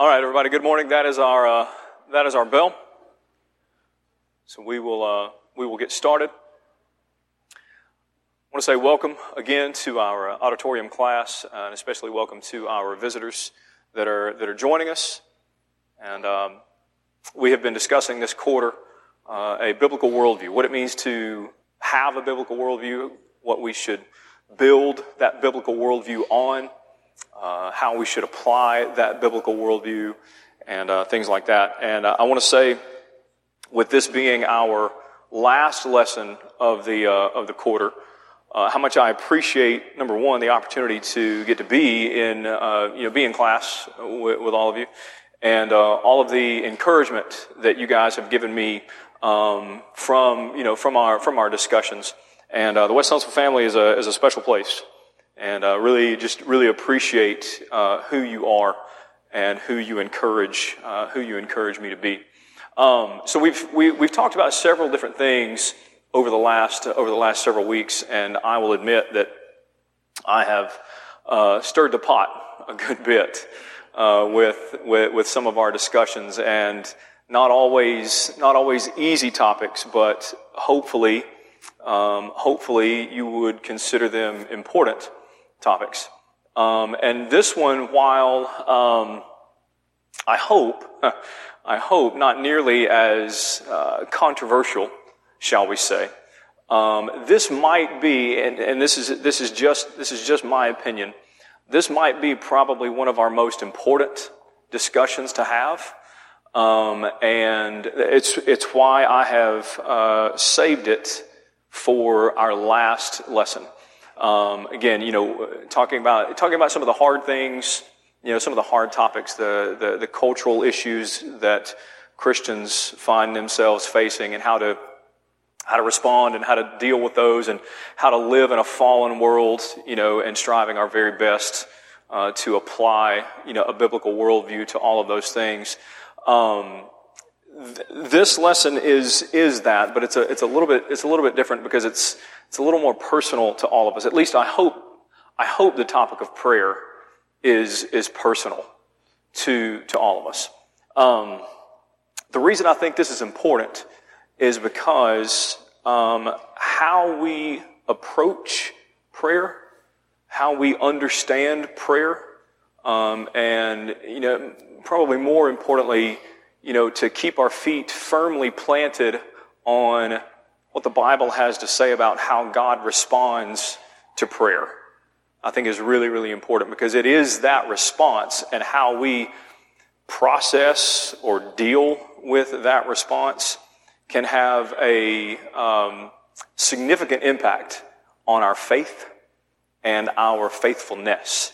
All right, everybody. Good morning. That is our uh, that is our bell. So we will uh, we will get started. I want to say welcome again to our uh, auditorium class, uh, and especially welcome to our visitors that are that are joining us. And um, we have been discussing this quarter uh, a biblical worldview, what it means to have a biblical worldview, what we should build that biblical worldview on uh, how we should apply that biblical worldview, and uh, things like that. And uh, I want to say, with this being our last lesson of the uh, of the quarter, uh, how much I appreciate number one the opportunity to get to be in uh, you know be in class with, with all of you, and all of the encouragement that you guys have given me um, from you know from our from our discussions. And the West Huntsville family is a is a special place and uh, really just really appreciate uh, who you are and who you encourage uh, who you encourage me to be. Um, so we've we, have we have talked about several different things over the last over the last several weeks, and I will admit that I have uh, stirred the pot a good bit uh, with, with with some of our discussions, and not always not always easy topics, but hopefully. Um, hopefully, you would consider them important topics. Um, and this one, while um, I hope, I hope not nearly as uh, controversial, shall we say, um, this might be, and, and, this is this is just this is just my opinion. This might be probably one of our most important discussions to have, um, and it's it's why I have uh, saved it for our last lesson. Um, again, you know, talking about talking about some of the hard things, you know, some of the hard topics, the, the, the cultural issues that Christians find themselves facing, and how to how to respond and how to deal with those, and how to live in a fallen world, you know, and striving our very best uh, to apply, you know, a biblical worldview to all of those things. Um, this lesson is is that, but it's a it's a little bit it's a little bit different because it's it's a little more personal to all of us. At least I hope I hope the topic of prayer is is personal to to all of us. Um, the reason I think this is important is because um, how we approach prayer, how we understand prayer, um, and you know probably more importantly you know, to keep our feet firmly planted on what the Bible has to say about how God responds to prayer, I think is really, really important because it is that response and how we process or deal with that response can have a um, significant impact on our faith and our faithfulness.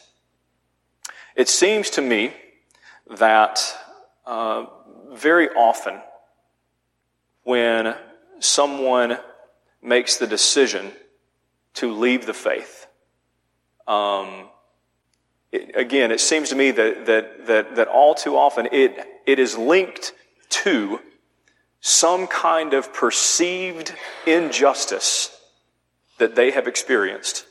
It seems to me that uh, very often when someone makes the decision to leave the faith, um, it, again, it seems to me that, that, that, that all too often it, it is linked to some kind of perceived injustice that they have experienced,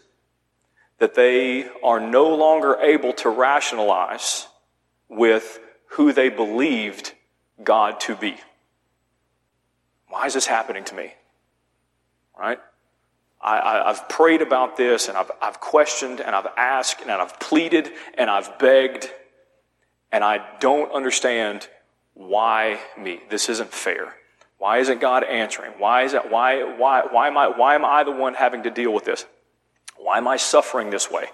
that they are no longer able to rationalize with who they believed God to be. Why is this happening to me? Right? I, have prayed about this and I've, I've questioned and I've asked and I've pleaded and I've begged and I don't understand why me. This isn't fair. Why isn't God answering? Why is that? Why, why, why am I, why am I the one having to deal with this? Why am I suffering this way?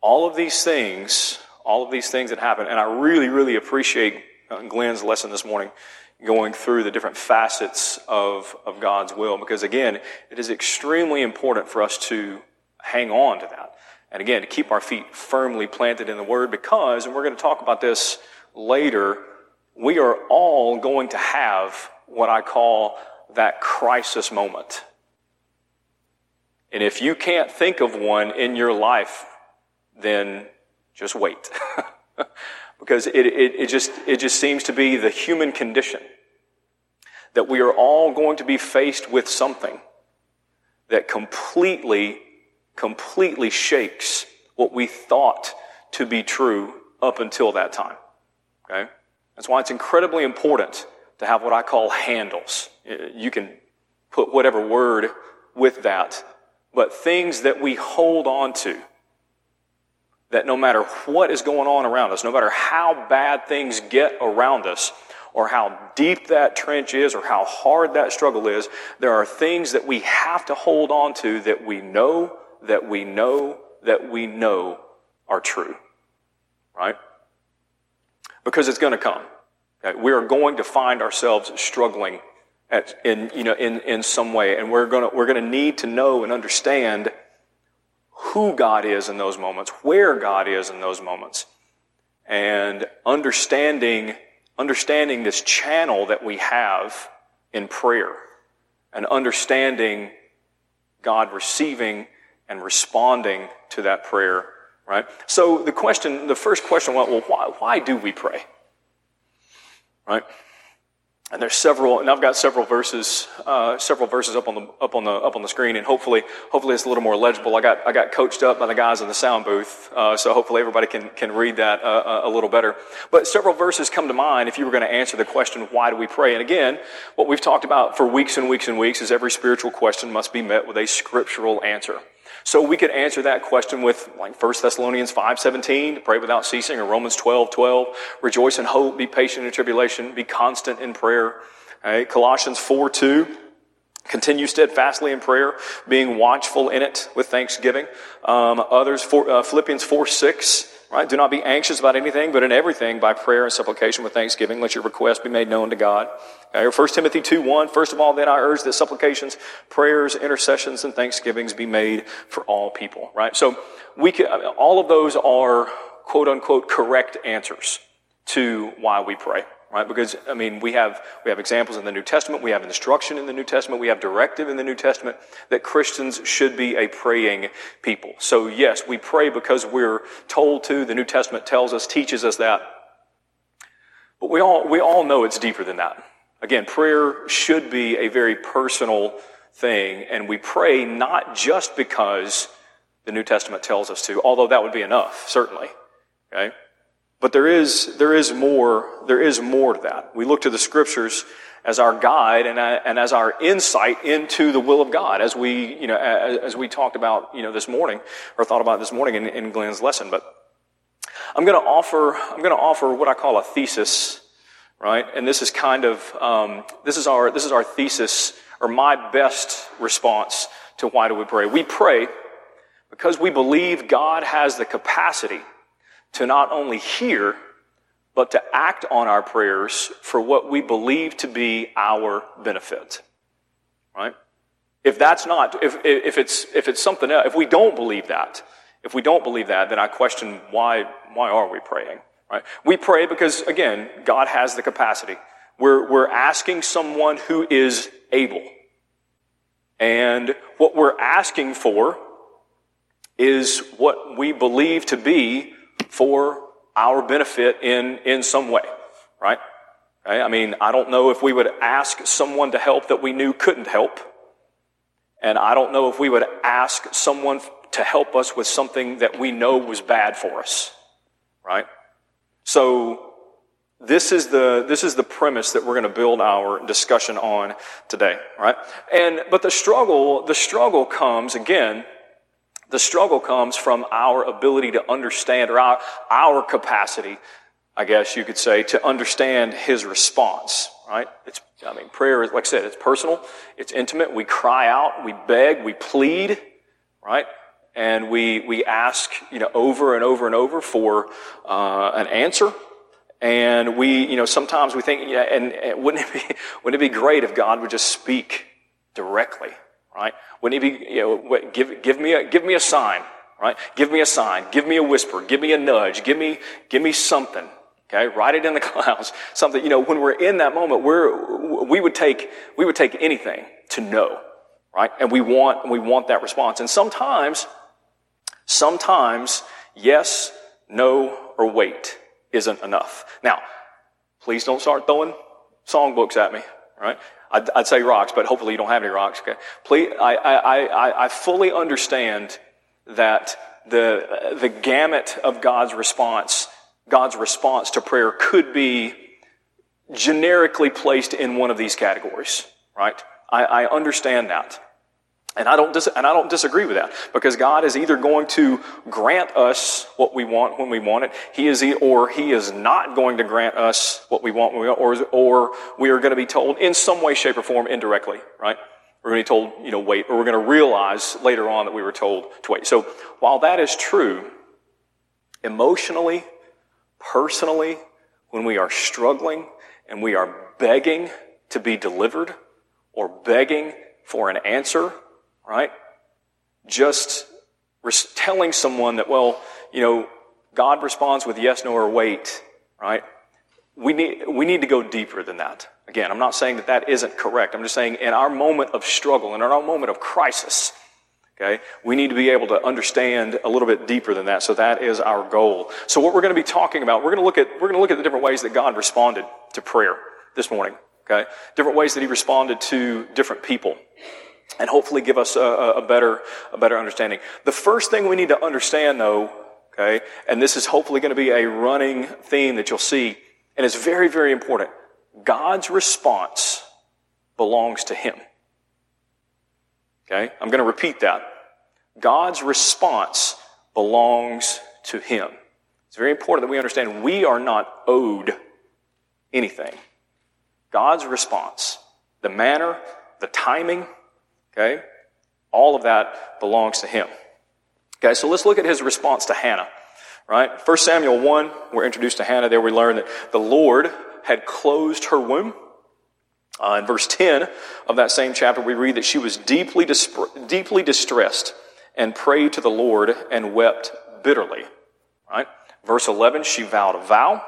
All of these things, all of these things that happen, and I really, really appreciate Uh, Glenn's lesson this morning, going through the different facets of, of God's will. Because again, it is extremely important for us to hang on to that. And again, to keep our feet firmly planted in the Word because, and we're going to talk about this later, we are all going to have what I call that crisis moment. And if you can't think of one in your life, then just wait. because it, it, it, just, it just seems to be the human condition that we are all going to be faced with something that completely, completely shakes what we thought to be true up until that time. Okay? That's why it's incredibly important to have what I call handles. You can put whatever word with that but things that we hold on to. That no matter what is going on around us, no matter how bad things get around us, or how deep that trench is, or how hard that struggle is, there are things that we have to hold on to that we know, that we know, that we know are true. Right? Because it's going to come. Okay? We are going to find ourselves struggling at, in, you know, in, in some way. And we're going to, we're gonna need to know and understand who God is in those moments, where God is in those moments, and understanding, understanding this channel that we have in prayer, and understanding God receiving and responding to that prayer, right? So the question, the first question, well, why, why do we pray? Right? And there's several, and I've got several verses, uh, several verses up on the up on the up on the screen, and hopefully, hopefully it's a little more legible. I got I got coached up by the guys in the sound booth, uh, so hopefully everybody can can read that uh, a little better. But several verses come to mind if you were going to answer the question, "Why do we pray?" And again, what we've talked about for weeks and weeks and weeks is every spiritual question must be met with a scriptural answer. So we could answer that question with like 1 Thessalonians 5.17, to pray without ceasing, or Romans 12.12, rejoice in hope, be patient in tribulation, be constant in prayer. Right? Colossians 4.2, continue steadfastly in prayer, being watchful in it with thanksgiving. Um, others, for, uh, Philippians 4.6, right? Do not be anxious about anything, but in everything, by prayer and supplication with thanksgiving, let your request be made known to God. Uh, okay, 1 Timothy 2 1, first of all, then I urge that supplications, prayers, intercessions, and thanksgivings be made for all people, right? So we can, uh, all of those are quote unquote correct answers to why we pray right? Because, I mean, we have, we have examples in the New Testament, we have instruction in the New Testament, we have directive in the New Testament that Christians should be a praying people. So yes, we pray because we're told to, the New Testament tells us, teaches us that. But we all, we all know it's deeper than that. Again, prayer should be a very personal thing, and we pray not just because the New Testament tells us to, although that would be enough, certainly. Okay? But there is, there is more, there is more to that. We look to the scriptures as our guide and, uh, and as our insight into the will of God, as we, you know, as, as we talked about, you know, this morning, or thought about this morning in, in Glenn's lesson. But I'm going to offer, I'm going to offer what I call a thesis, right? And this is kind of, um, this is our, this is our thesis, or my best response to why do we pray. We pray because we believe God has the capacity to not only hear, but to act on our prayers for what we believe to be our benefit. Right? If that's not, if, if it's, if it's something else, if we don't believe that, if we don't believe that, then I question why, why are we praying? Right? We pray because, again, God has the capacity. We're, we're asking someone who is able. And what we're asking for is what we believe to be for our benefit in, in some way, right? Okay? I mean, I don't know if we would ask someone to help that we knew couldn't help. And I don't know if we would ask someone to help us with something that we know was bad for us, right? So this is the this is the premise that we're going to build our discussion on today, right? And but the struggle the struggle comes again the struggle comes from our ability to understand, or our, our capacity, I guess you could say, to understand his response, right? It's, I mean, prayer is, like I said, it's personal, it's intimate. We cry out, we beg, we plead, right? And we, we ask, you know, over and over and over for uh, an answer. And we, you know, sometimes we think, yeah, and, and wouldn't it be, wouldn't it be great if God would just speak directly, right? Wouldn't it be, you know, give, give me a, give me a sign, right? Give me a sign. Give me a whisper. Give me a nudge. Give me, give me something. Okay, write it in the clouds. Something, you know, when we're in that moment, we're, we would take, we would take anything to know, right? And we want, we want that response. And sometimes, sometimes, yes, no, or wait isn't enough. Now, please don't start throwing songbooks at me, right? I'd, I'd, say rocks, but hopefully you don't have any rocks, okay? Please, I, I, I, I fully understand that the, the gamut of God's response God's response to prayer could be generically placed in one of these categories, right? I, I understand that. And I don't dis- and I don't disagree with that because God is either going to grant us what we want when we want it, He is, e- or He is not going to grant us what we want when we want, or, or we are going to be told in some way, shape, or form indirectly, right? We're going to be told, you know, wait, or we're going to realize later on that we were told to wait. So while that is true, emotionally, personally, when we are struggling and we are begging to be delivered or begging for an answer, right? Just telling someone that, well, you know, God responds with yes, no, or wait, right? We need, we need to go deeper than that. Again, I'm not saying that that isn't correct. I'm just saying in our moment of struggle, in our moment of crisis, Okay? We need to be able to understand a little bit deeper than that. So that is our goal. So what we're going to be talking about, we're going to look at, we're going to look at the different ways that God responded to prayer this morning. Okay? Different ways that he responded to different people. And hopefully give us a, a better, a better understanding. The first thing we need to understand though, okay, and this is hopefully going to be a running theme that you'll see, and it's very, very important. God's response belongs to him. Okay? I'm going to repeat that. God's response belongs to Him. It's very important that we understand we are not owed anything. God's response, the manner, the timing, okay, all of that belongs to Him. Okay, so let's look at His response to Hannah. Right? 1 Samuel 1, we're introduced to Hannah. There we learn that the Lord had closed her womb. Uh, in verse 10 of that same chapter, we read that she was deeply, deeply distressed and prayed to the Lord and wept bitterly. Right? Verse 11, she vowed a vow.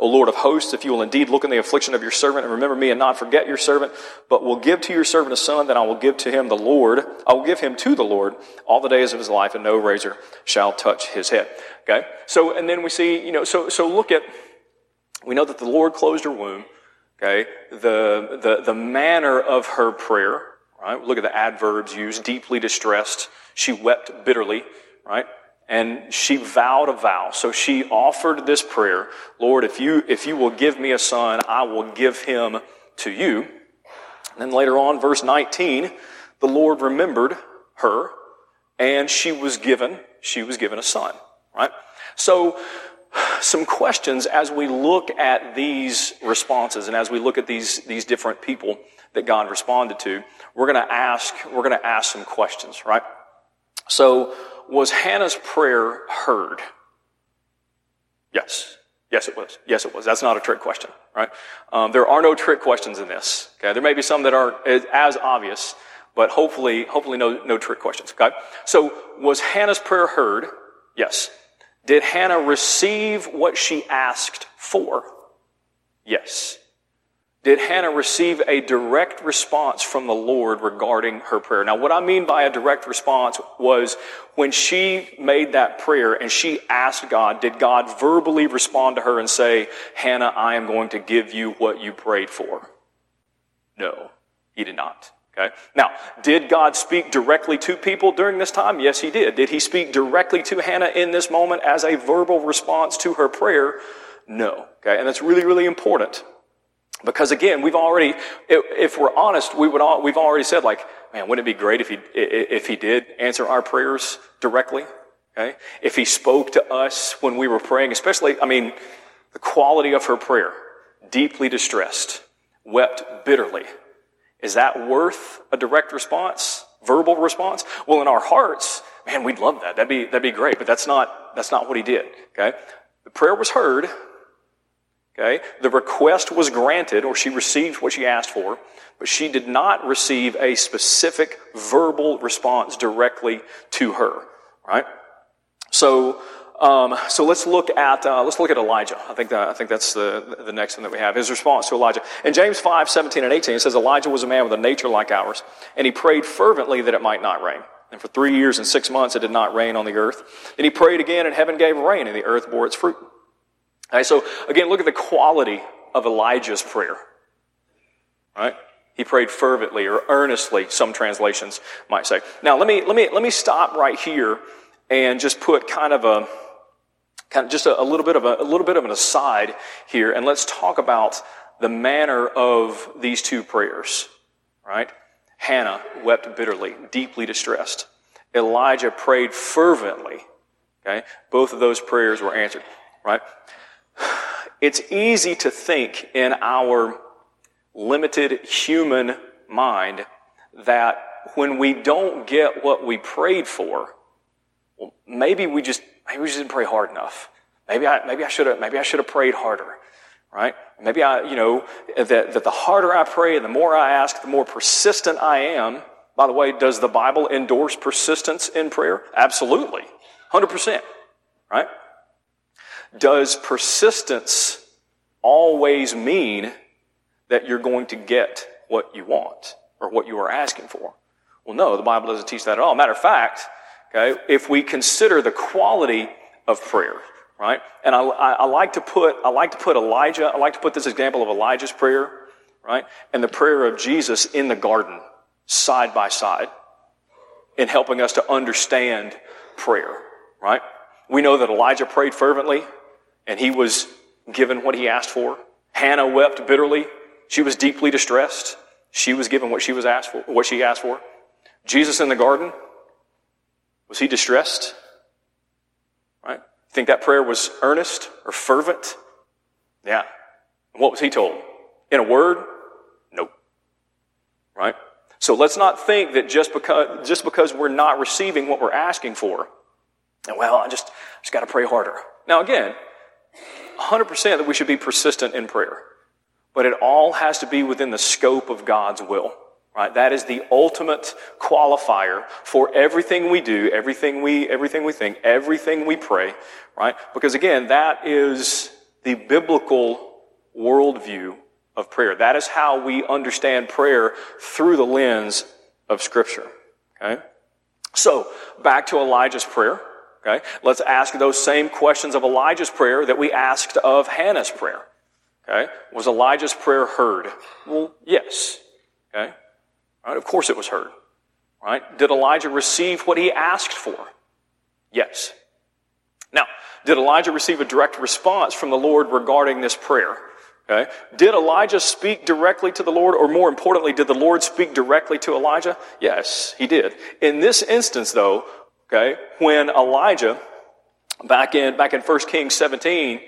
O Lord of hosts, if you will indeed look in the affliction of your servant and remember me and not forget your servant, but will give to your servant a son, then I will give to him the Lord, I will give him to the Lord all the days of his life, and no razor shall touch his head. Okay? So, and then we see, you know, so, so look at, we know that the Lord closed her womb. Okay? The, the, the manner of her prayer, right? Look at the adverbs used. Deeply distressed. She wept bitterly, right? And she vowed a vow. So she offered this prayer. Lord, if you, if you will give me a son, I will give him to you. And then later on, verse 19, the Lord remembered her and she was given, she was given a son, right? So some questions as we look at these responses and as we look at these, these different people that God responded to. We're going to ask, we're going to ask some questions, right? So, was Hannah's prayer heard? Yes. Yes, it was. Yes, it was. That's not a trick question, right? Um, there are no trick questions in this. Okay, there may be some that aren't as obvious, but hopefully, hopefully, no, no trick questions. Okay, so was Hannah's prayer heard? Yes. Did Hannah receive what she asked for? Yes. Did Hannah receive a direct response from the Lord regarding her prayer? Now, what I mean by a direct response was when she made that prayer and she asked God, did God verbally respond to her and say, Hannah, I am going to give you what you prayed for? No, he did not. Okay? Now, did God speak directly to people during this time? Yes, he did. Did he speak directly to Hannah in this moment as a verbal response to her prayer? No. Okay? And that's really, really important. Because again, we've already, if we're honest, we would all, we've already said like, man, wouldn't it be great if he, if he did answer our prayers directly? Okay? If he spoke to us when we were praying, especially, I mean, the quality of her prayer, deeply distressed, wept bitterly, is that worth a direct response? Verbal response? Well, in our hearts, man, we'd love that. That'd be, that'd be great, but that's not, that's not what he did. Okay? The prayer was heard. Okay? The request was granted, or she received what she asked for, but she did not receive a specific verbal response directly to her. Right? So, um, so let's look at uh, let's look at Elijah. I think that, I think that's the the next one that we have. His response to Elijah in James 5, 17 and 18. It says Elijah was a man with a nature like ours, and he prayed fervently that it might not rain. And for three years and six months it did not rain on the earth. Then he prayed again, and heaven gave rain, and the earth bore its fruit. Okay, so again, look at the quality of Elijah's prayer. Right? He prayed fervently or earnestly, some translations might say. Now let me let me let me stop right here and just put kind of a kind of just a, a little bit of a, a little bit of an aside here, and let's talk about the manner of these two prayers. Right? Hannah wept bitterly, deeply distressed. Elijah prayed fervently. Okay? Both of those prayers were answered, right? It's easy to think in our limited human mind that when we don't get what we prayed for, well, maybe we just maybe we just didn't pray hard enough. Maybe I maybe I should have maybe I should have prayed harder. Right? Maybe I, you know, that, that the harder I pray and the more I ask, the more persistent I am. By the way, does the Bible endorse persistence in prayer? Absolutely. 100%. Right? Does persistence always mean that you're going to get what you want or what you are asking for? Well, no, the Bible doesn't teach that at all. Matter of fact, okay, if we consider the quality of prayer, right? And I, I, I, like to put, I like to put Elijah, I like to put this example of Elijah's prayer, right? And the prayer of Jesus in the garden, side by side, in helping us to understand prayer, right? We know that Elijah prayed fervently and he was given what he asked for. Hannah wept bitterly. She was deeply distressed. She was given what she was asked for, what she asked for. Jesus in the garden, was he distressed? Right? Think that prayer was earnest or fervent? Yeah. what was he told? In a word? Nope. Right? So let's not think that just because, just because we're not receiving what we're asking for, well, I just, just got to pray harder. Now again, 100% that we should be persistent in prayer. But it all has to be within the scope of God's will. Right? That is the ultimate qualifier for everything we do, everything we, everything we think, everything we pray, right? Because again, that is the biblical worldview of prayer. That is how we understand prayer through the lens of scripture. Okay? So, back to Elijah's prayer. Okay? Let's ask those same questions of Elijah's prayer that we asked of Hannah's prayer. Okay? Was Elijah's prayer heard? Well, yes. Okay? Right? Of course it was heard. Right? Did Elijah receive what he asked for? Yes. Now, did Elijah receive a direct response from the Lord regarding this prayer? Okay. Did Elijah speak directly to the Lord, or more importantly, did the Lord speak directly to Elijah? Yes, he did. In this instance, though, okay, when Elijah, back in, back in 1 Kings 17,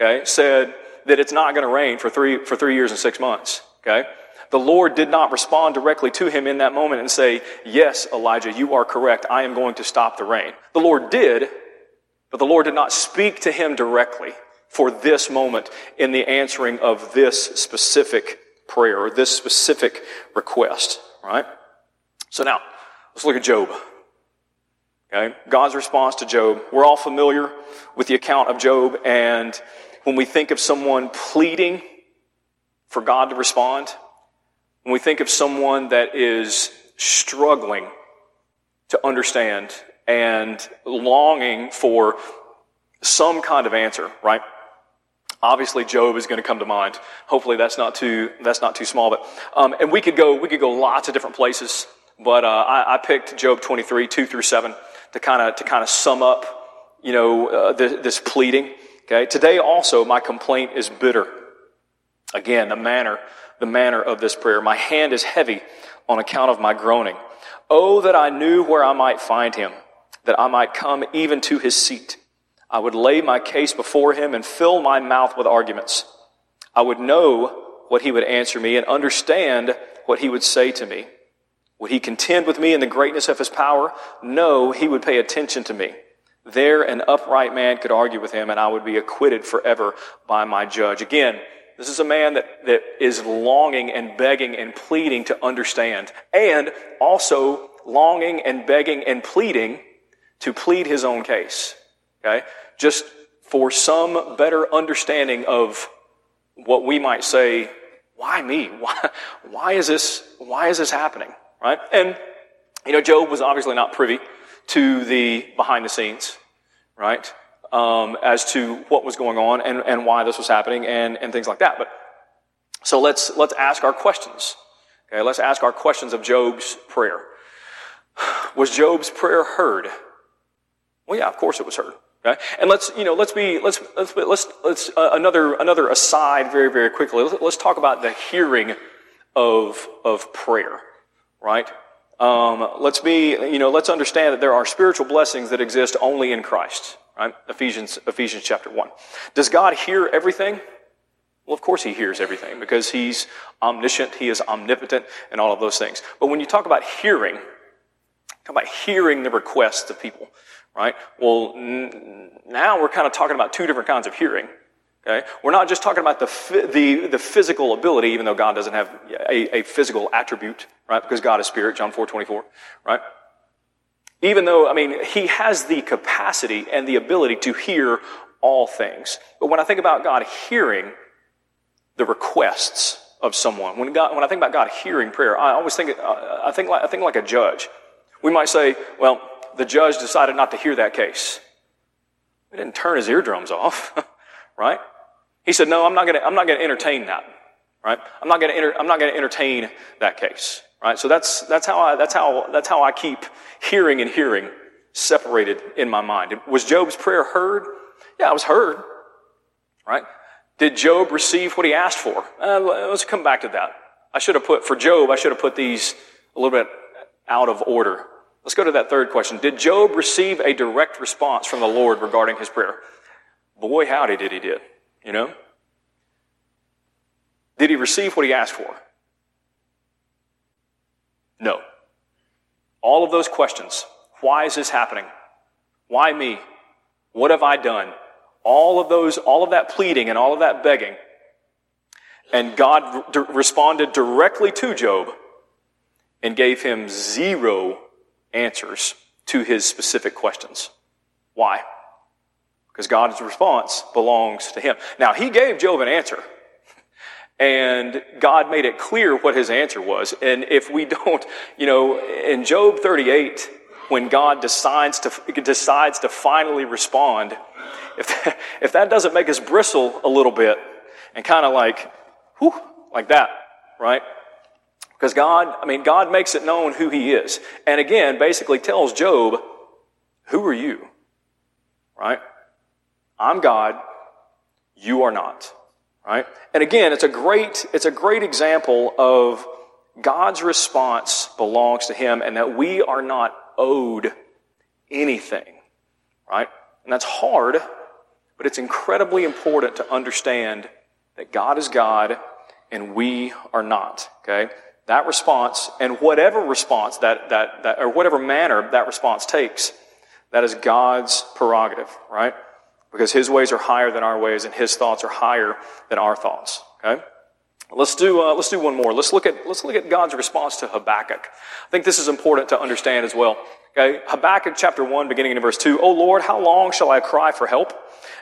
okay, said that it's not going to rain for three, for three years and six months, okay, the Lord did not respond directly to him in that moment and say, Yes, Elijah, you are correct. I am going to stop the rain. The Lord did, but the Lord did not speak to him directly for this moment in the answering of this specific prayer or this specific request, right? So now, let's look at Job. Okay? God's response to Job. We're all familiar with the account of Job, and when we think of someone pleading for God to respond, when we think of someone that is struggling to understand and longing for some kind of answer, right? Obviously, Job is going to come to mind. Hopefully, that's not too that's not too small. But um, and we could go we could go lots of different places. But uh, I, I, picked Job 23 two through seven to kind of to kind of sum up, you know, uh, this, this pleading. Okay, today also my complaint is bitter. Again, the manner the manner of this prayer. My hand is heavy on account of my groaning. Oh, that I knew where I might find him, that I might come even to his seat. I would lay my case before him and fill my mouth with arguments. I would know what he would answer me and understand what he would say to me. Would he contend with me in the greatness of his power? No, he would pay attention to me. There an upright man could argue with him and I would be acquitted forever by my judge. Again, this is a man that, that is longing and begging and pleading to understand, and also longing and begging and pleading to plead his own case. Okay? Just for some better understanding of what we might say, why me? Why, why is this, why is this happening? Right? And, you know, Job was obviously not privy to the behind the scenes, right? Um, as to what was going on and, and why this was happening and, and things like that. But so let's let's ask our questions. Okay, let's ask our questions of Job's prayer. Was Job's prayer heard? Well, yeah, of course it was heard. Okay? And let's, you know, let's be, let's, let's, let's, let's uh, another, another aside very, very quickly. Let's, let's talk about the hearing of, of prayer, right? Um, let's be, you know, let's understand that there are spiritual blessings that exist only in Christ, right? Ephesians, Ephesians chapter 1. Does God hear everything? Well, of course he hears everything because he's omniscient, he is omnipotent, and all of those things. But when you talk about hearing, talk about hearing the requests of people, right? Well, n- now we're kind of talking about two different kinds of hearing. Okay? We're not just talking about the, the, the physical ability, even though God doesn't have a, a physical attribute, right? Because God is spirit, John 4 24, right? Even though, I mean, he has the capacity and the ability to hear all things. But when I think about God hearing the requests of someone, when, God, when I think about God hearing prayer, I always think, uh, I think like, I think like a judge. We might say, well, the judge decided not to hear that case. He didn't turn his eardrums off, right? He said, no, I'm not going to, entertain that, right? I'm not going to, enter, I'm not going to entertain that case, right? So that's, that's how I, that's how, that's how I keep hearing and hearing separated in my mind. Was Job's prayer heard? Yeah, it was heard, right? Did Job receive what he asked for? Uh, let's come back to that. I should have put, for Job, I should have put these a little bit out of order. Let's go to that third question. Did Job receive a direct response from the Lord regarding his prayer? Boy, howdy did he did. You know? Did he receive what he asked for? No. All of those questions. Why is this happening? Why me? What have I done? All of those, all of that pleading and all of that begging. And God responded directly to Job and gave him zero answers to his specific questions. Why? Because God's response belongs to him. Now, he gave Job an answer. And God made it clear what his answer was. And if we don't, you know, in Job 38, when God decides to, decides to finally respond, if that, if that doesn't make us bristle a little bit and kind of like, whew, like that, right? Because God, I mean, God makes it known who He is. And again, basically tells Job, who are you? Right? I'm God. You are not. Right? And again, it's a great, it's a great example of God's response belongs to Him and that we are not owed anything. Right? And that's hard, but it's incredibly important to understand that God is God and we are not. Okay? that response and whatever response that, that, that, or whatever manner that response takes, that is God's prerogative, right? Because His ways are higher than our ways and His thoughts are higher than our thoughts, okay? Let's do, uh, let's do one more. Let's look, at, let's look at God's response to Habakkuk. I think this is important to understand as well. Okay? Habakkuk chapter 1, beginning in verse 2. O Lord, how long shall I cry for help,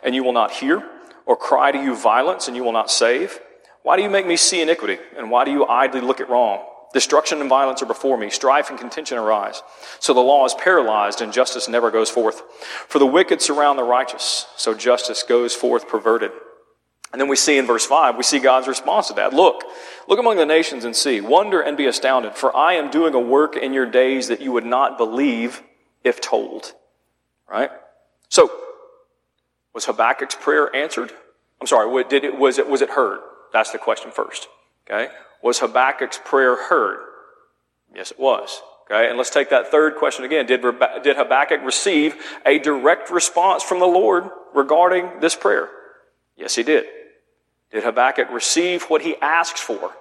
and you will not hear? Or cry to you violence, and you will not save? Why do you make me see iniquity? And why do you idly look at wrong? Destruction and violence are before me. Strife and contention arise. So the law is paralyzed and justice never goes forth. For the wicked surround the righteous. So justice goes forth perverted. And then we see in verse 5, we see God's response to that. Look, look among the nations and see. Wonder and be astounded. For I am doing a work in your days that you would not believe if told. Right? So, was Habakkuk's prayer answered? I'm sorry, did it, was, it, was it heard? That's the question first. Okay? Was Habakkuk's prayer heard? Yes, it was. Okay? And let's take that third question again. Did, did Habakkuk receive a direct response from the Lord regarding this prayer? Yes, he did. Did Habakkuk receive what he asks for?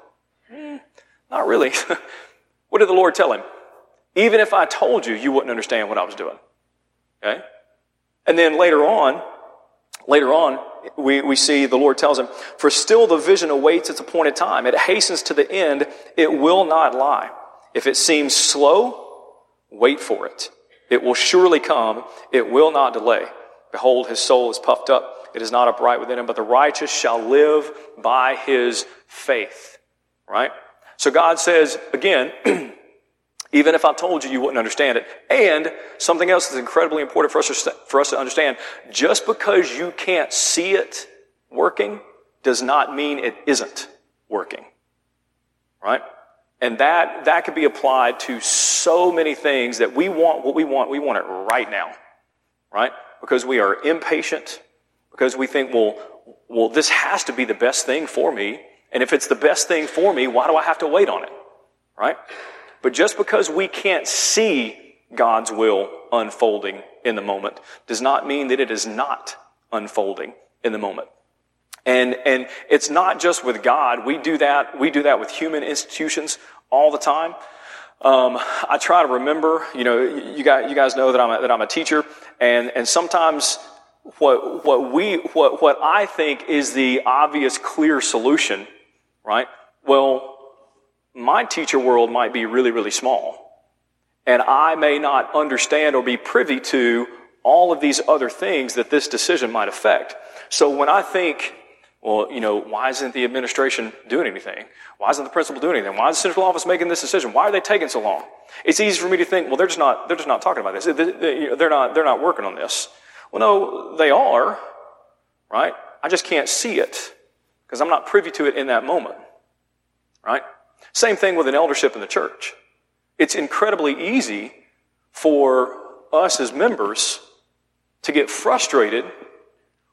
Mm, not really. what did the Lord tell him? Even if I told you, you wouldn't understand what I was doing. Okay? And then later on, later on, we, we see the Lord tells him, For still the vision awaits its appointed time. It hastens to the end. It will not lie. If it seems slow, wait for it. It will surely come. It will not delay. Behold, his soul is puffed up. It is not upright within him, but the righteous shall live by his faith. Right? So God says, again, even if I told you, you wouldn't understand it. And something else that's incredibly important for us, to, for us to understand, just because you can't see it working does not mean it isn't working. Right? And that, that could be applied to so many things that we want what we want. We want it right now. Right? Because we are impatient. Because we think, well, well, this has to be the best thing for me. And if it's the best thing for me, why do I have to wait on it? Right? But just because we can't see God's will unfolding in the moment does not mean that it is not unfolding in the moment. And, and it's not just with God. We do that, we do that with human institutions all the time. Um, I try to remember, you know, you guys, you guys know that I'm a, that I'm a teacher, and, and sometimes what, what we, what, what I think is the obvious, clear solution, right? Well, my teacher world might be really, really small. And I may not understand or be privy to all of these other things that this decision might affect. So when I think, well, you know, why isn't the administration doing anything? Why isn't the principal doing anything? Why is the central office making this decision? Why are they taking so long? It's easy for me to think, well, they're just not, they're just not talking about this. They're not, they're not working on this. Well, no, they are, right? I just can't see it because I'm not privy to it in that moment, right? Same thing with an eldership in the church. It's incredibly easy for us as members to get frustrated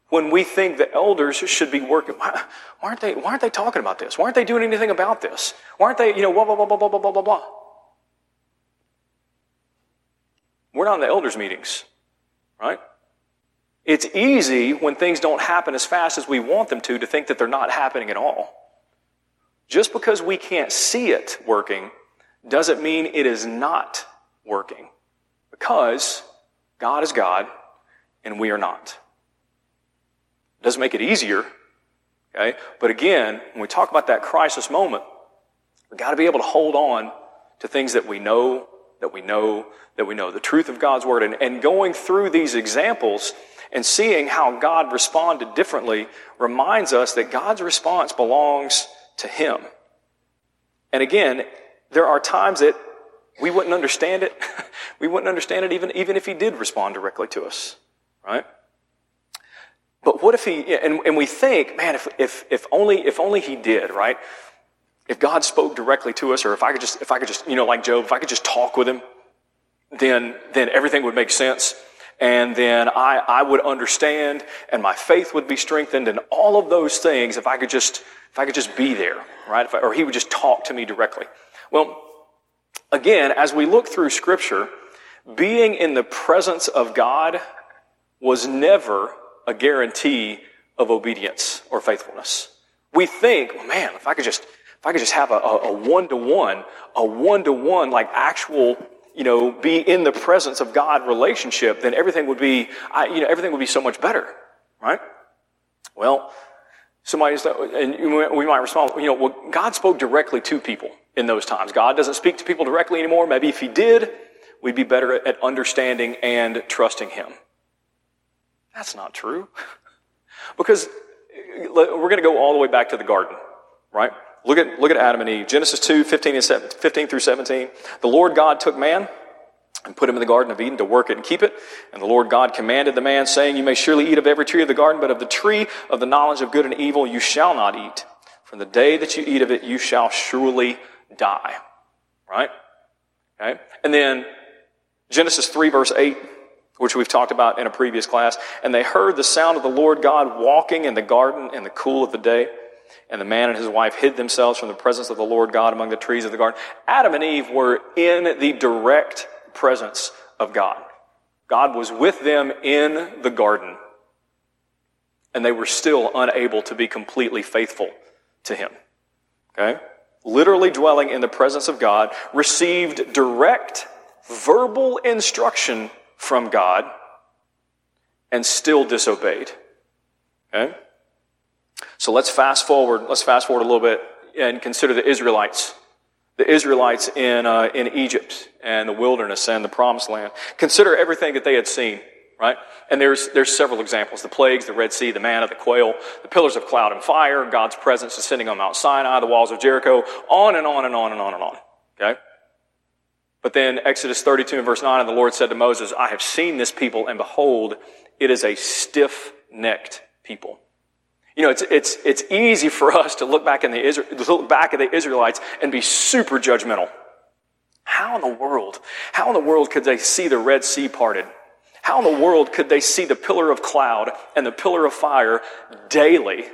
when we think the elders should be working. Why, why, aren't they, why aren't they talking about this? Why aren't they doing anything about this? Why aren't they, you know, blah, blah, blah, blah, blah, blah, blah, blah. We're not in the elders' meetings, right? It's easy when things don't happen as fast as we want them to to think that they're not happening at all. Just because we can't see it working doesn't mean it is not working. Because God is God and we are not. It doesn't make it easier. Okay? But again, when we talk about that crisis moment, we've got to be able to hold on to things that we know, that we know, that we know. The truth of God's Word. And, and going through these examples and seeing how God responded differently reminds us that God's response belongs to Him. And again, there are times that we wouldn't understand it. we wouldn't understand it even, even if He did respond directly to us, right? But what if He, and, and we think, man, if, if, if only, if only He did, right? If God spoke directly to us, or if I could just, if I could just, you know, like Job, if I could just talk with Him, then, then everything would make sense and then I, I would understand and my faith would be strengthened and all of those things if I could just, if I could just be there, right? I, or he would just talk to me directly. Well, again, as we look through scripture, being in the presence of God was never a guarantee of obedience or faithfulness. We think, well, man, if I could just, if I could just have a one to one, a one to one, like actual you know, be in the presence of God relationship, then everything would be, I, you know, everything would be so much better, right? Well, somebody, and we might respond, you know, well, God spoke directly to people in those times. God doesn't speak to people directly anymore. Maybe if He did, we'd be better at understanding and trusting Him. That's not true. because uh, we're going to go all the way back to the garden, right? Look at, look at Adam and Eve. Genesis 2, 15, and 15 through 17. The Lord God took man and put him in the Garden of Eden to work it and keep it. And the Lord God commanded the man, saying, You may surely eat of every tree of the garden, but of the tree of the knowledge of good and evil you shall not eat. From the day that you eat of it, you shall surely die. Right? Okay? And then Genesis 3, verse 8, which we've talked about in a previous class. And they heard the sound of the Lord God walking in the garden in the cool of the day. And the man and his wife hid themselves from the presence of the Lord God among the trees of the garden. Adam and Eve were in the direct presence of God. God was with them in the garden, and they were still unable to be completely faithful to Him. Okay? Literally dwelling in the presence of God, received direct verbal instruction from God, and still disobeyed. Okay? So let's fast forward. Let's fast forward a little bit and consider the Israelites. The Israelites in, uh, in Egypt and the wilderness and the promised land. Consider everything that they had seen. right? And there's, there's several examples. The plagues, the Red Sea, the manna, the quail, the pillars of cloud and fire, God's presence descending on Mount Sinai, the walls of Jericho, on and on and on and on and on. Okay? But then Exodus 32 and verse 9, and the Lord said to Moses, I have seen this people, and behold, it is a stiff-necked people. You know, it's, it's, it's easy for us to look back in the Israel, look back at the Israelites and be super judgmental. How in the world, how in the world could they see the Red Sea parted? How in the world could they see the pillar of cloud and the pillar of fire daily?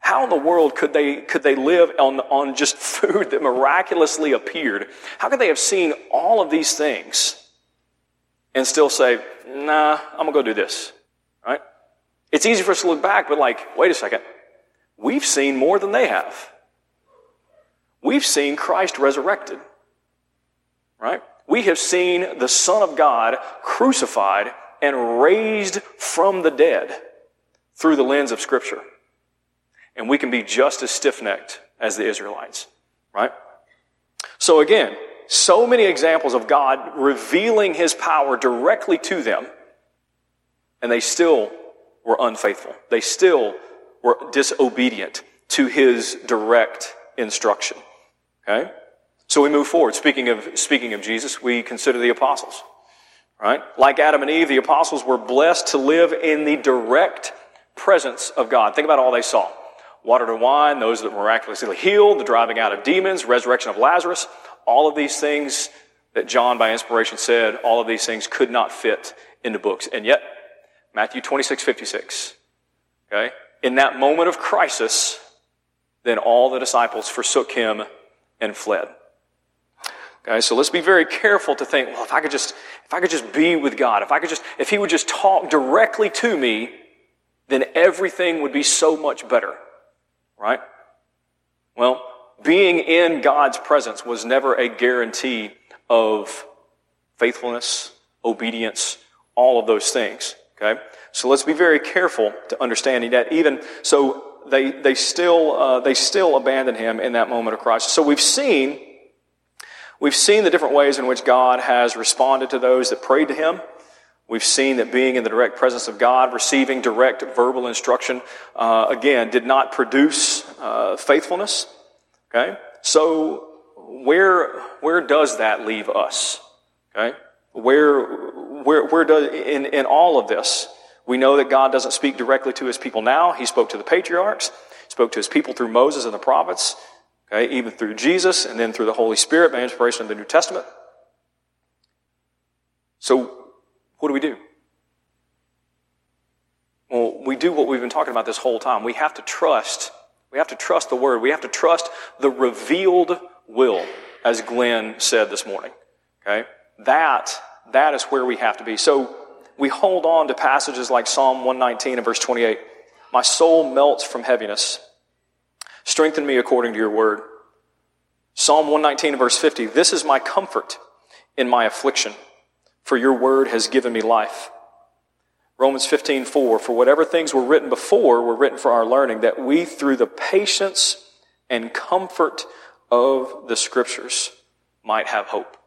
How in the world could they, could they live on, on just food that miraculously appeared? How could they have seen all of these things and still say, nah, I'm gonna go do this? It's easy for us to look back, but like, wait a second. We've seen more than they have. We've seen Christ resurrected, right? We have seen the Son of God crucified and raised from the dead through the lens of Scripture. And we can be just as stiff necked as the Israelites, right? So again, so many examples of God revealing His power directly to them, and they still were unfaithful. They still were disobedient to His direct instruction. Okay? So we move forward. Speaking of, speaking of Jesus, we consider the apostles. Right? Like Adam and Eve, the apostles were blessed to live in the direct presence of God. Think about all they saw. Water to wine, those that miraculously healed, the driving out of demons, resurrection of Lazarus, all of these things that John by inspiration said, all of these things could not fit into books. And yet, Matthew 26, 56, okay? In that moment of crisis, then all the disciples forsook him and fled. Okay, so let's be very careful to think, well, if I could just, if I could just be with God, if I could just, if He would just talk directly to me, then everything would be so much better. Right? Well, being in God's presence was never a guarantee of faithfulness, obedience, all of those things. Okay? So let's be very careful to understanding that even, so they, they still, uh, they still abandon him in that moment of crisis. So we've seen We've seen the different ways in which God has responded to those that prayed to Him. We've seen that being in the direct presence of God, receiving direct verbal instruction, uh, again, did not produce uh, faithfulness. Okay? So, where, where does that leave us? Okay? Where, where, where does, in, in all of this, we know that God doesn't speak directly to his people now. He spoke to the patriarchs, spoke to his people through Moses and the prophets. Okay, even through Jesus and then through the Holy Spirit by inspiration of the New Testament. So, what do we do? Well, we do what we've been talking about this whole time. We have to trust. We have to trust the Word. We have to trust the revealed will, as Glenn said this morning. Okay? That, that is where we have to be. So, we hold on to passages like Psalm 119 and verse 28. My soul melts from heaviness. Strengthen me according to your word. Psalm 119 and verse 50. This is my comfort in my affliction, for your word has given me life. Romans 15, 4, for whatever things were written before were written for our learning, that we through the patience and comfort of the scriptures might have hope.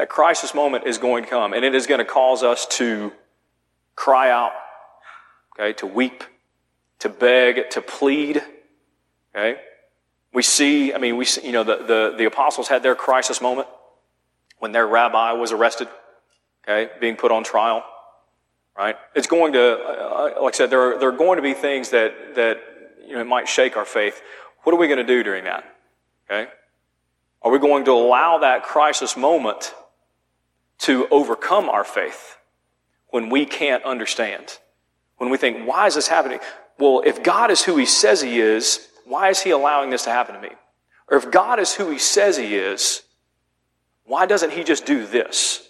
That crisis moment is going to come, and it is going to cause us to cry out, okay, to weep, to beg, to plead, Okay? We see, I mean, we see, you know, the, the, the apostles had their crisis moment when their rabbi was arrested, okay, being put on trial, right? It's going to, uh, like I said, there are, there are going to be things that, that, you know, might shake our faith. What are we going to do during that? Okay? Are we going to allow that crisis moment to overcome our faith when we can't understand? When we think, why is this happening? Well, if God is who He says He is, why is he allowing this to happen to me? Or if God is who he says he is, why doesn't he just do this?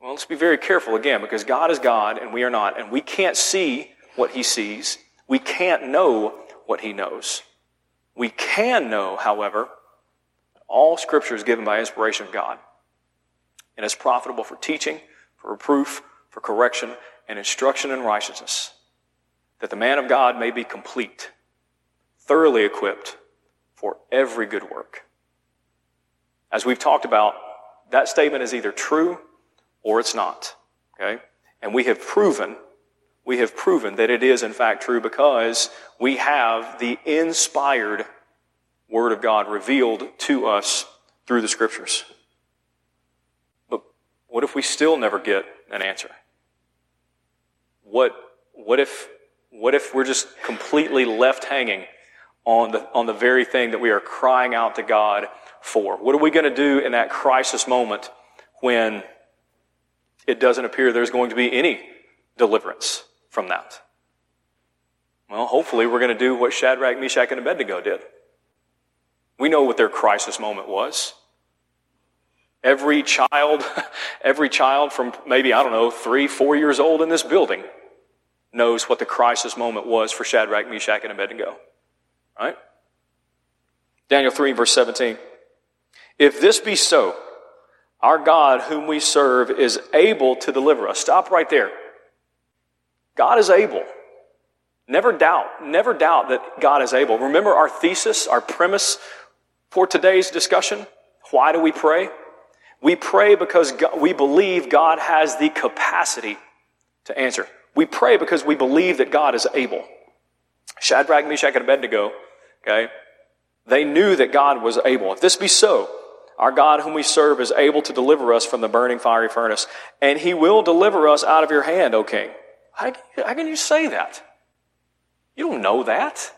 Well, let's be very careful again because God is God and we are not, and we can't see what he sees. We can't know what he knows. We can know, however, all scripture is given by inspiration of God and is profitable for teaching, for reproof, for correction, and instruction in righteousness, that the man of God may be complete thoroughly equipped for every good work. As we've talked about, that statement is either true or it's not. Okay? And we have proven, we have proven that it is in fact true because we have the inspired Word of God revealed to us through the Scriptures. What if we still never get an answer? What, what if, what if we're just completely left hanging on the, on the very thing that we are crying out to God for? What are we going to do in that crisis moment when it doesn't appear there's going to be any deliverance from that? Well, hopefully we're going to do what Shadrach, Meshach, and Abednego did. We know what their crisis moment was. Every child, every child from maybe, I don't know, three, four years old in this building knows what the crisis moment was for Shadrach, Meshach, and Abednego. Right? Daniel 3, verse 17. If this be so, our God, whom we serve, is able to deliver us. Stop right there. God is able. Never doubt, never doubt that God is able. Remember our thesis, our premise for today's discussion? Why do we pray? We pray because God, we believe God has the capacity to answer. We pray because we believe that God is able. Shadrach, Meshach, and Abednego, okay, they knew that God was able. If this be so, our God whom we serve is able to deliver us from the burning fiery furnace, and he will deliver us out of your hand, O king. How, how can you say that? You don't know that.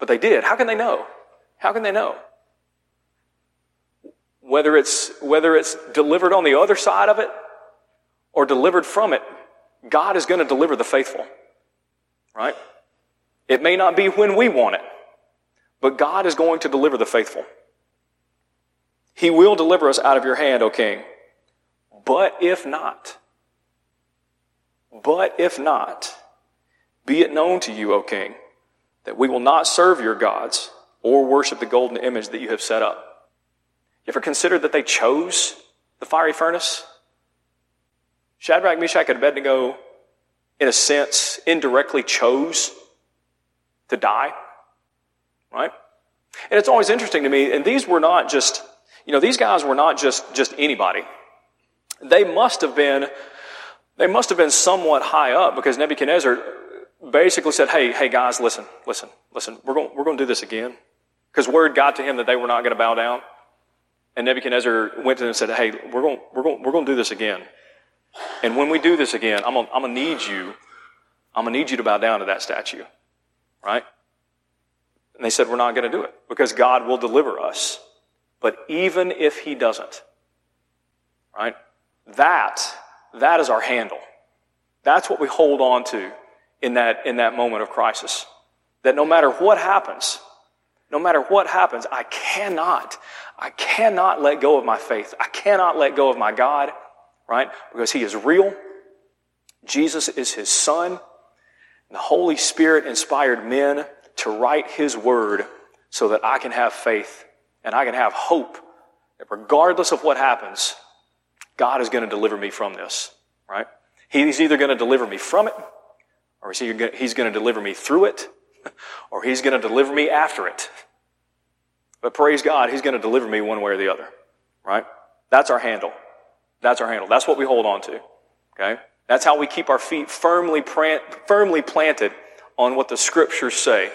But they did. How can they know? How can they know? Whether it's, whether it's delivered on the other side of it or delivered from it, God is going to deliver the faithful. Right? It may not be when we want it, but God is going to deliver the faithful. He will deliver us out of your hand, O king. But if not, but if not, be it known to you, O king, that we will not serve your gods or worship the golden image that you have set up. You ever consider that they chose the fiery furnace? Shadrach, Meshach, and Abednego, in a sense, indirectly chose to die. Right? And it's always interesting to me, and these were not just, you know, these guys were not just, just anybody. They must have been, they must have been somewhat high up because Nebuchadnezzar basically said, hey, hey guys, listen, listen, listen, we're going, we're going to do this again. Because word got to him that they were not going to bow down. And Nebuchadnezzar went to them and said, Hey, we're going, we're going, we're going to do this again. And when we do this again, I'm going, I'm going to need you. I'm going to need you to bow down to that statue. Right? And they said, We're not going to do it because God will deliver us. But even if He doesn't, right? That, that is our handle. That's what we hold on to in that, in that moment of crisis. That no matter what happens, no matter what happens, I cannot, I cannot let go of my faith. I cannot let go of my God, right? Because He is real. Jesus is His Son. The Holy Spirit inspired men to write His Word so that I can have faith and I can have hope that regardless of what happens, God is going to deliver me from this, right? He's either going to deliver me from it or he's going to deliver me through it or he's going to deliver me after it. But praise God, he's going to deliver me one way or the other. Right? That's our handle. That's our handle. That's what we hold on to. Okay? That's how we keep our feet firmly, firmly planted on what the scriptures say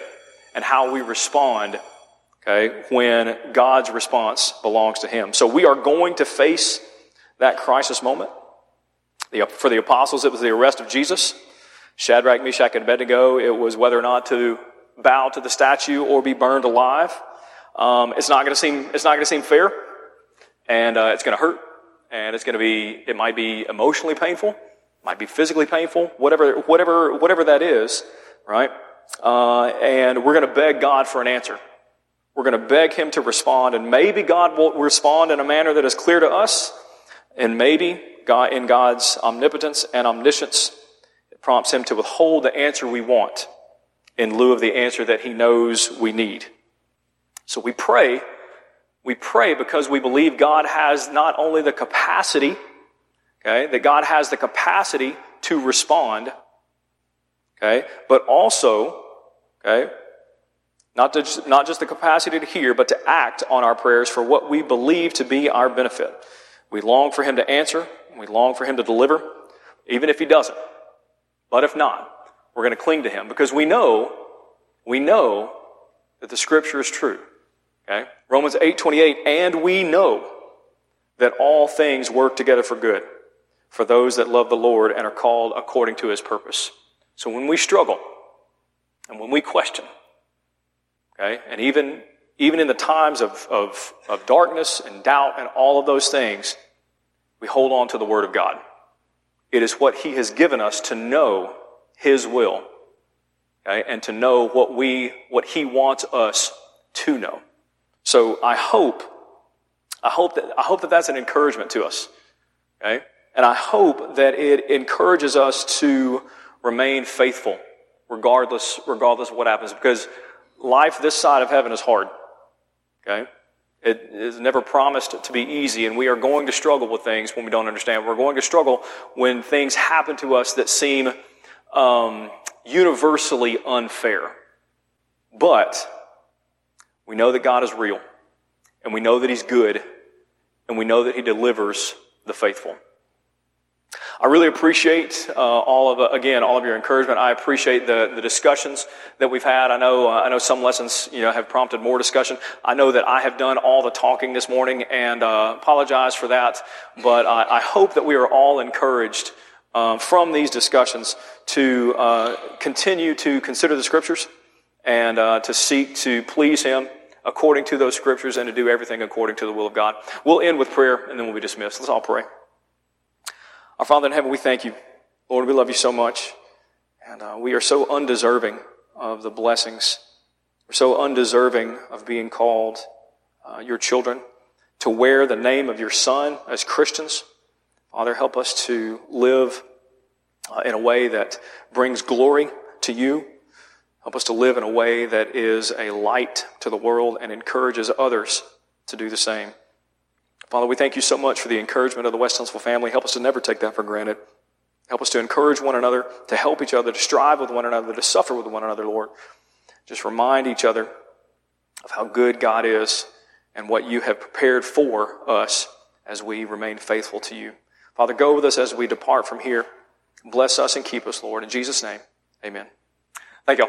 and how we respond, okay, when God's response belongs to Him. So we are going to face that crisis moment. For the apostles, it was the arrest of Jesus. Shadrach, Meshach, and Abednego, it was whether or not to bow to the statue or be burned alive. Um, it's not going to seem it's not going to seem fair, and uh, it's going to hurt, and it's going to be it might be emotionally painful, might be physically painful, whatever whatever whatever that is, right? Uh, and we're going to beg God for an answer. We're going to beg Him to respond, and maybe God will respond in a manner that is clear to us, and maybe God in God's omnipotence and omniscience, it prompts Him to withhold the answer we want in lieu of the answer that He knows we need. So we pray. We pray because we believe God has not only the capacity, okay, that God has the capacity to respond, okay, but also, okay, not, to, not just the capacity to hear, but to act on our prayers for what we believe to be our benefit. We long for Him to answer. We long for Him to deliver. even if he doesn't. But if not, we're going to cling to him because we know, we know that the scripture is true. Okay? Romans 8:28 and we know that all things work together for good for those that love the Lord and are called according to his purpose. So when we struggle and when we question, okay, and even, even in the times of, of, of darkness and doubt and all of those things, we hold on to the Word of God. It is what He has given us to know His will, okay, and to know what we, what He wants us to know. So I hope, I hope that, I hope that that's an encouragement to us, okay? And I hope that it encourages us to remain faithful regardless, regardless of what happens because life this side of heaven is hard. Okay? It is never promised to be easy, and we are going to struggle with things when we don't understand. We're going to struggle when things happen to us that seem um, universally unfair. But we know that God is real, and we know that He's good, and we know that He delivers the faithful. I really appreciate uh, all of again all of your encouragement. I appreciate the, the discussions that we've had. I know uh, I know some lessons you know have prompted more discussion. I know that I have done all the talking this morning and uh, apologize for that. But I, I, hope that we are all encouraged um, from these discussions to uh, continue to consider the scriptures and uh, to seek to please Him according to those scriptures and to do everything according to the will of God. We'll end with prayer and then we'll be dismissed. Let's all pray. Our Father in heaven, we thank you. Lord, we love you so much. And uh, we are so undeserving of the blessings. We're so undeserving of being called uh, your children, to wear the name of your Son as Christians. Father, help us to live uh, in a way that brings glory to you. Help us to live in a way that is a light to the world and encourages others to do the same. Father, we thank you so much for the encouragement of the West Huntsville family. Help us to never take that for granted. Help us to encourage one another, to help each other, to strive with one another, to suffer with one another, Lord. Just remind each other of how good God is and what you have prepared for us as we remain faithful to you. Father, go with us as we depart from here. Bless us and keep us, Lord. In Jesus' name, amen. Thank you.